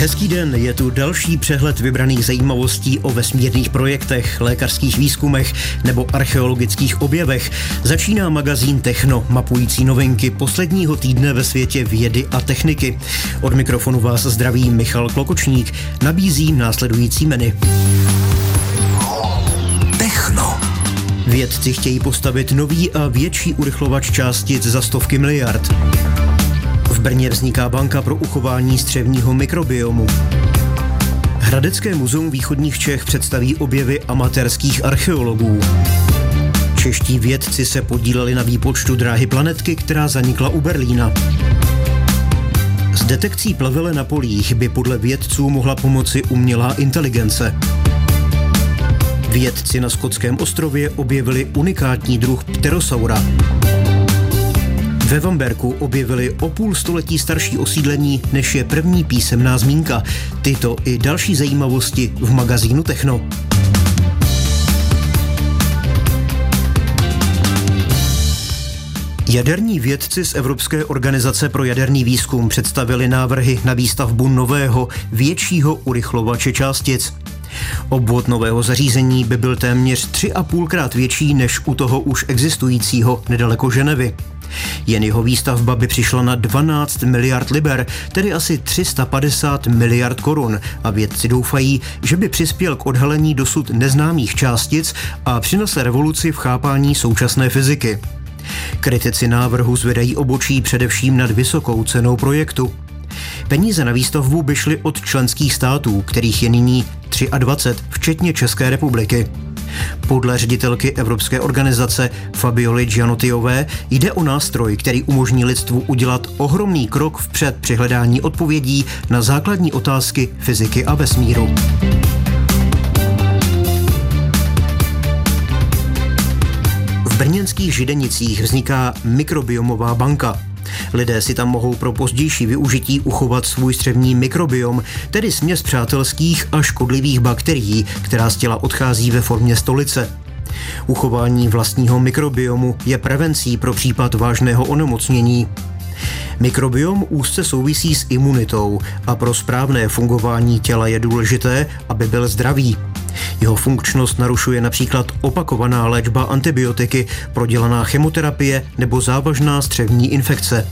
Hezký den, je tu další přehled vybraných zajímavostí o vesmírných projektech, lékařských výzkumech nebo archeologických objevech. Začíná magazín Techno, mapující novinky posledního týdne ve světě vědy a techniky. Od mikrofonu vás zdraví Michal Klokočník, nabízím následující menu. Techno. Vědci chtějí postavit nový a větší urychlovač částic za stovky miliard. Brně vzniká banka pro uchování střevního mikrobiomu. Hradecké muzeum východních Čech představí objevy amatérských archeologů. Čeští vědci se podíleli na výpočtu dráhy planetky, která zanikla u Berlína. S detekcí plavele na polích by podle vědců mohla pomoci umělá inteligence. Vědci na skotském ostrově objevili unikátní druh pterosaura. Ve Vamberku objevili o půl století starší osídlení, než je první písemná zmínka. Tyto i další zajímavosti v magazínu Techno. Jaderní vědci z Evropské organizace pro jaderný výzkum představili návrhy na výstavbu nového, většího urychlovače částic. Obvod nového zařízení by byl téměř tři a půlkrát větší než u toho už existujícího nedaleko Ženevy. Jen jeho výstavba by přišla na 12 miliard liber, tedy asi 350 miliard korun a vědci doufají, že by přispěl k odhalení dosud neznámých částic a přinesl revoluci v chápání současné fyziky. Kritici návrhu zvedají obočí především nad vysokou cenou projektu. Peníze na výstavbu by šly od členských států, kterých je nyní 23, včetně České republiky. Podle ředitelky Evropské organizace Fabioli Gianotiové jde o nástroj, který umožní lidstvu udělat ohromný krok vpřed při hledání odpovědí na základní otázky fyziky a vesmíru. V brněnských Židenicích vzniká mikrobiomová banka, Lidé si tam mohou pro pozdější využití uchovat svůj střevní mikrobiom, tedy směs přátelských a škodlivých bakterií, která z těla odchází ve formě stolice. Uchování vlastního mikrobiomu je prevencí pro případ vážného onemocnění. Mikrobiom úzce souvisí s imunitou a pro správné fungování těla je důležité, aby byl zdravý. Jeho funkčnost narušuje například opakovaná léčba antibiotiky, prodělaná chemoterapie nebo závažná střevní infekce.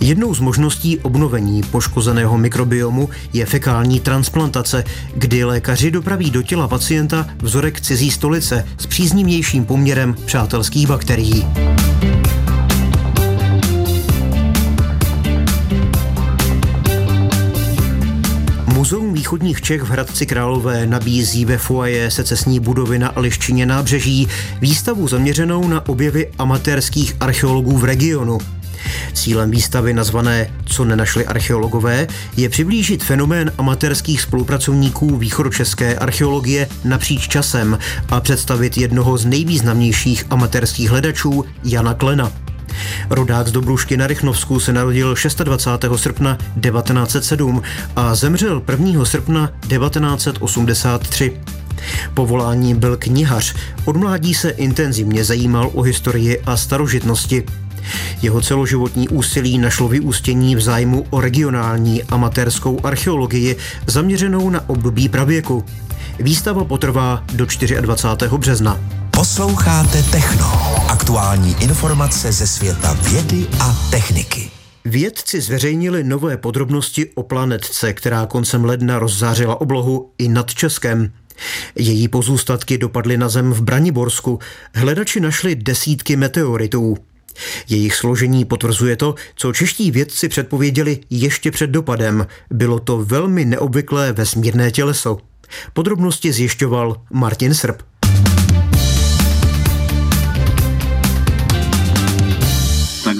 Jednou z možností obnovení poškozeného mikrobiomu je fekální transplantace, kdy lékaři dopraví do těla pacienta vzorek cizí stolice s příznivějším poměrem přátelských bakterií. Muzeum východních Čech v Hradci Králové nabízí ve foaje secesní budovy na Ališčině nábřeží výstavu zaměřenou na objevy amatérských archeologů v regionu. Cílem výstavy nazvané Co nenašli archeologové je přiblížit fenomén amatérských spolupracovníků východočeské archeologie napříč časem a představit jednoho z nejvýznamnějších amatérských hledačů Jana Klena. Rodák z Dobrušky na Rychnovsku se narodil 26. srpna 1907 a zemřel 1. srpna 1983. Povoláním byl knihař. Od mládí se intenzivně zajímal o historii a starožitnosti. Jeho celoživotní úsilí našlo vyústění v zájmu o regionální amatérskou archeologii zaměřenou na období pravěku. Výstava potrvá do 24. března. Posloucháte Techno. Aktuální informace ze světa vědy a techniky. Vědci zveřejnili nové podrobnosti o planetce, která koncem ledna rozzářila oblohu i nad Českem. Její pozůstatky dopadly na zem v Braniborsku. Hledači našli desítky meteoritů. Jejich složení potvrzuje to, co čeští vědci předpověděli ještě před dopadem. Bylo to velmi neobvyklé vesmírné těleso. Podrobnosti zjišťoval Martin Srb.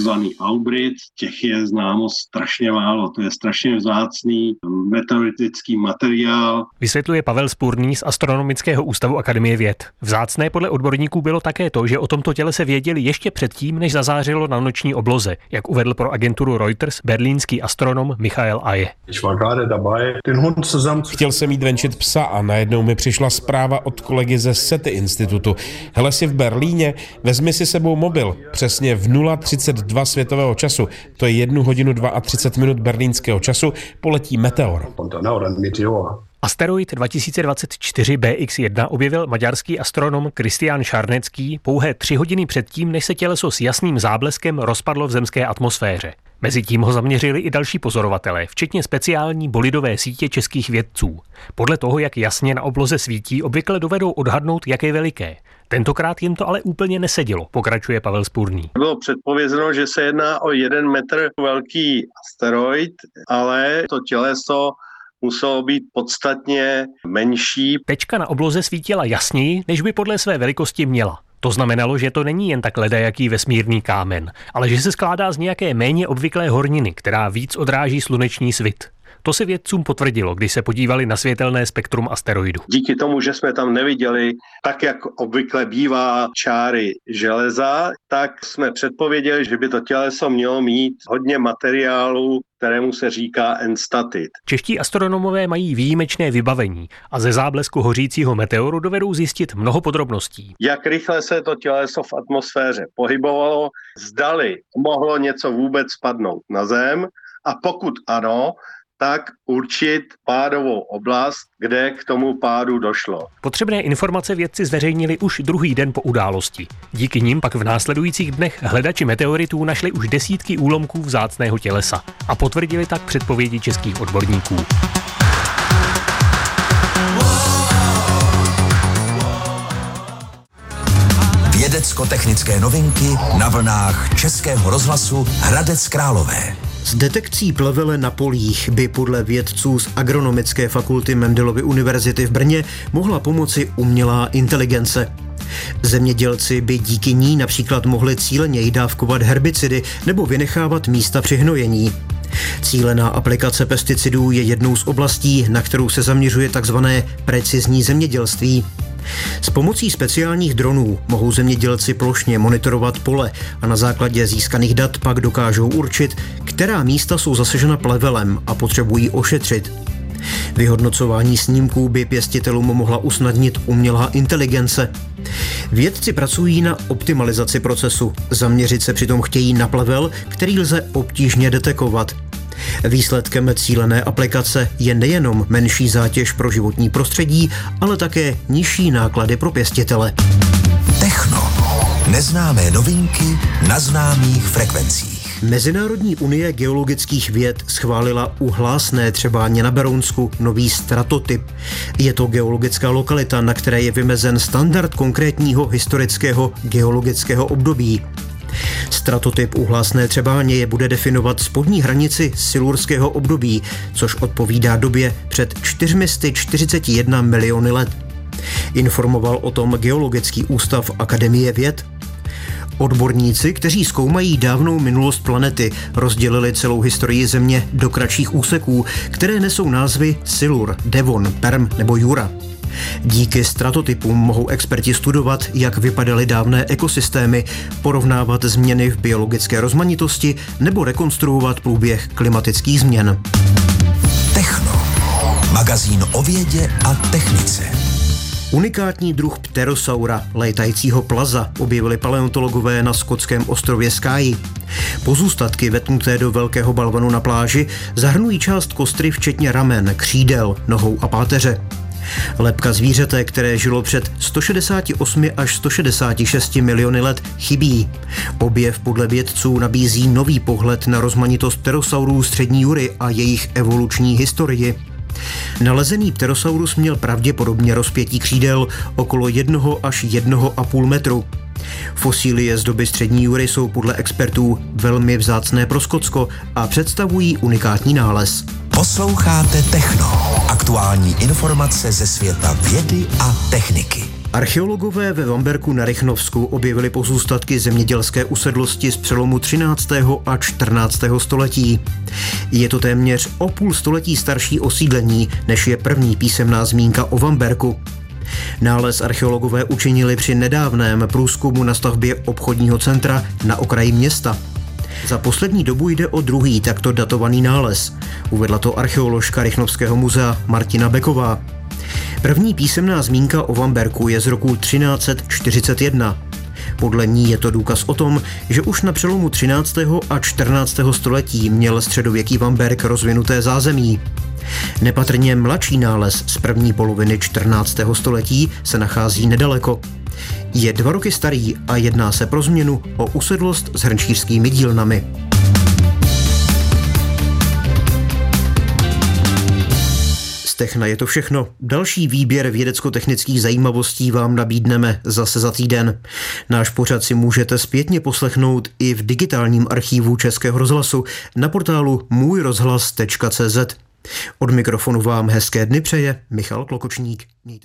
Takzvaný aubrit, těch je známo strašně málo. To je strašně vzácný meteoritický materiál. Vysvětluje Pavel Spurný z Astronomického ústavu Akademie věd. Vzácné podle odborníků bylo také to, že o tomto těle se věděli ještě předtím, než zazářilo na noční obloze, jak uvedl pro agenturu Reuters berlínský astronom Michael Aje. Chtěl jsem jít venčit psa a najednou mi přišla zpráva od kolegy ze SETI institutu. Hele si v Berlíně, vezmi si sebou mobil. Přesně v 032 2 světového času, to je 1 hodinu 32 minut berlínského času, poletí meteor. Asteroid 2024 BX1 objevil maďarský astronom Kristián Šarnecký pouhé tři hodiny předtím, než se těleso s jasným zábleskem rozpadlo v zemské atmosféře. Mezitím ho zaměřili i další pozorovatelé, včetně speciální bolidové sítě českých vědců. Podle toho, jak jasně na obloze svítí, obvykle dovedou odhadnout, jak je veliké. Tentokrát jim to ale úplně nesedělo, pokračuje Pavel Spurný. Bylo předpovězeno, že se jedná o jeden metr velký asteroid, ale to těleso muselo být podstatně menší. Tečka na obloze svítila jasněji, než by podle své velikosti měla. To znamenalo, že to není jen tak ledajaký vesmírný kámen, ale že se skládá z nějaké méně obvyklé horniny, která víc odráží sluneční svit. To se vědcům potvrdilo, když se podívali na světelné spektrum asteroidu. Díky tomu, že jsme tam neviděli, tak jak obvykle bývá čáry železa, tak jsme předpověděli, že by to těleso mělo mít hodně materiálu, kterému se říká enstatit. Čeští astronomové mají výjimečné vybavení a ze záblesku hořícího meteoru dovedou zjistit mnoho podrobností. Jak rychle se to těleso v atmosféře pohybovalo, zdali mohlo něco vůbec spadnout na Zem a pokud ano, tak určit pádovou oblast, kde k tomu pádu došlo. Potřebné informace vědci zveřejnili už druhý den po události. Díky nim pak v následujících dnech hledači meteoritů našli už desítky úlomků vzácného tělesa a potvrdili tak předpovědi českých odborníků. Vědecko-technické novinky na vlnách Českého rozhlasu Hradec Králové. S detekcí plevele na polích by podle vědců z Agronomické fakulty Mendelovy univerzity v Brně mohla pomoci umělá inteligence. Zemědělci by díky ní například mohli cíleněji dávkovat herbicidy nebo vynechávat místa při hnojení. Cílená aplikace pesticidů je jednou z oblastí, na kterou se zaměřuje tzv. precizní zemědělství. S pomocí speciálních dronů mohou zemědělci plošně monitorovat pole a na základě získaných dat pak dokážou určit, která místa jsou zasežena plevelem a potřebují ošetřit. Vyhodnocování snímků by pěstitelům mohla usnadnit umělá inteligence. Vědci pracují na optimalizaci procesu. Zaměřit se přitom chtějí na plevel, který lze obtížně detekovat. Výsledkem cílené aplikace je nejenom menší zátěž pro životní prostředí, ale také nižší náklady pro pěstitele. Techno. Neznámé novinky na známých frekvencích. Mezinárodní unie geologických věd schválila u Hlásné třebáně na Berounsku nový stratotyp. Je to geologická lokalita, na které je vymezen standard konkrétního historického geologického období. Stratotyp uhlásné třebáně je bude definovat spodní hranici silurského období, což odpovídá době před 441 miliony let. Informoval o tom Geologický ústav Akademie věd. Odborníci, kteří zkoumají dávnou minulost planety, rozdělili celou historii Země do kratších úseků, které nesou názvy Silur, Devon, Perm nebo Jura. Díky stratotypům mohou experti studovat, jak vypadaly dávné ekosystémy, porovnávat změny v biologické rozmanitosti nebo rekonstruovat průběh klimatických změn. Techno. Magazín o vědě a technice. Unikátní druh pterosaura, létajícího plaza, objevili paleontologové na skotském ostrově Skye. Pozůstatky vetnuté do velkého balvanu na pláži zahrnují část kostry včetně ramen, křídel, nohou a páteře. Lepka zvířete, které žilo před 168 až 166 miliony let, chybí. Objev podle vědců nabízí nový pohled na rozmanitost pterosaurů střední jury a jejich evoluční historii. Nalezený pterosaurus měl pravděpodobně rozpětí křídel okolo 1 až 1,5 metru. Fosílie z doby střední jury jsou podle expertů velmi vzácné pro Skotsko a představují unikátní nález. Posloucháte Techno. Aktuální informace ze světa vědy a techniky. Archeologové ve Vamberku na Rychnovsku objevili pozůstatky zemědělské usedlosti z přelomu 13. a 14. století. Je to téměř o půl století starší osídlení, než je první písemná zmínka o Vamberku. Nález archeologové učinili při nedávném průzkumu na stavbě obchodního centra na okraji města. Za poslední dobu jde o druhý takto datovaný nález. Uvedla to archeoložka Rychnovského muzea Martina Beková. První písemná zmínka o Vamberku je z roku 1341. Podle ní je to důkaz o tom, že už na přelomu 13. a 14. století měl středověký Vamberg rozvinuté zázemí. Nepatrně mladší nález z první poloviny 14. století se nachází nedaleko. Je dva roky starý a jedná se pro změnu o usedlost s hrnčířskými dílnami. Z Techna je to všechno. Další výběr vědecko-technických zajímavostí vám nabídneme zase za týden. Náš pořad si můžete zpětně poslechnout i v digitálním archívu Českého rozhlasu na portálu můjrozhlas.cz. Od mikrofonu vám hezké dny přeje Michal Klokočník. Mějte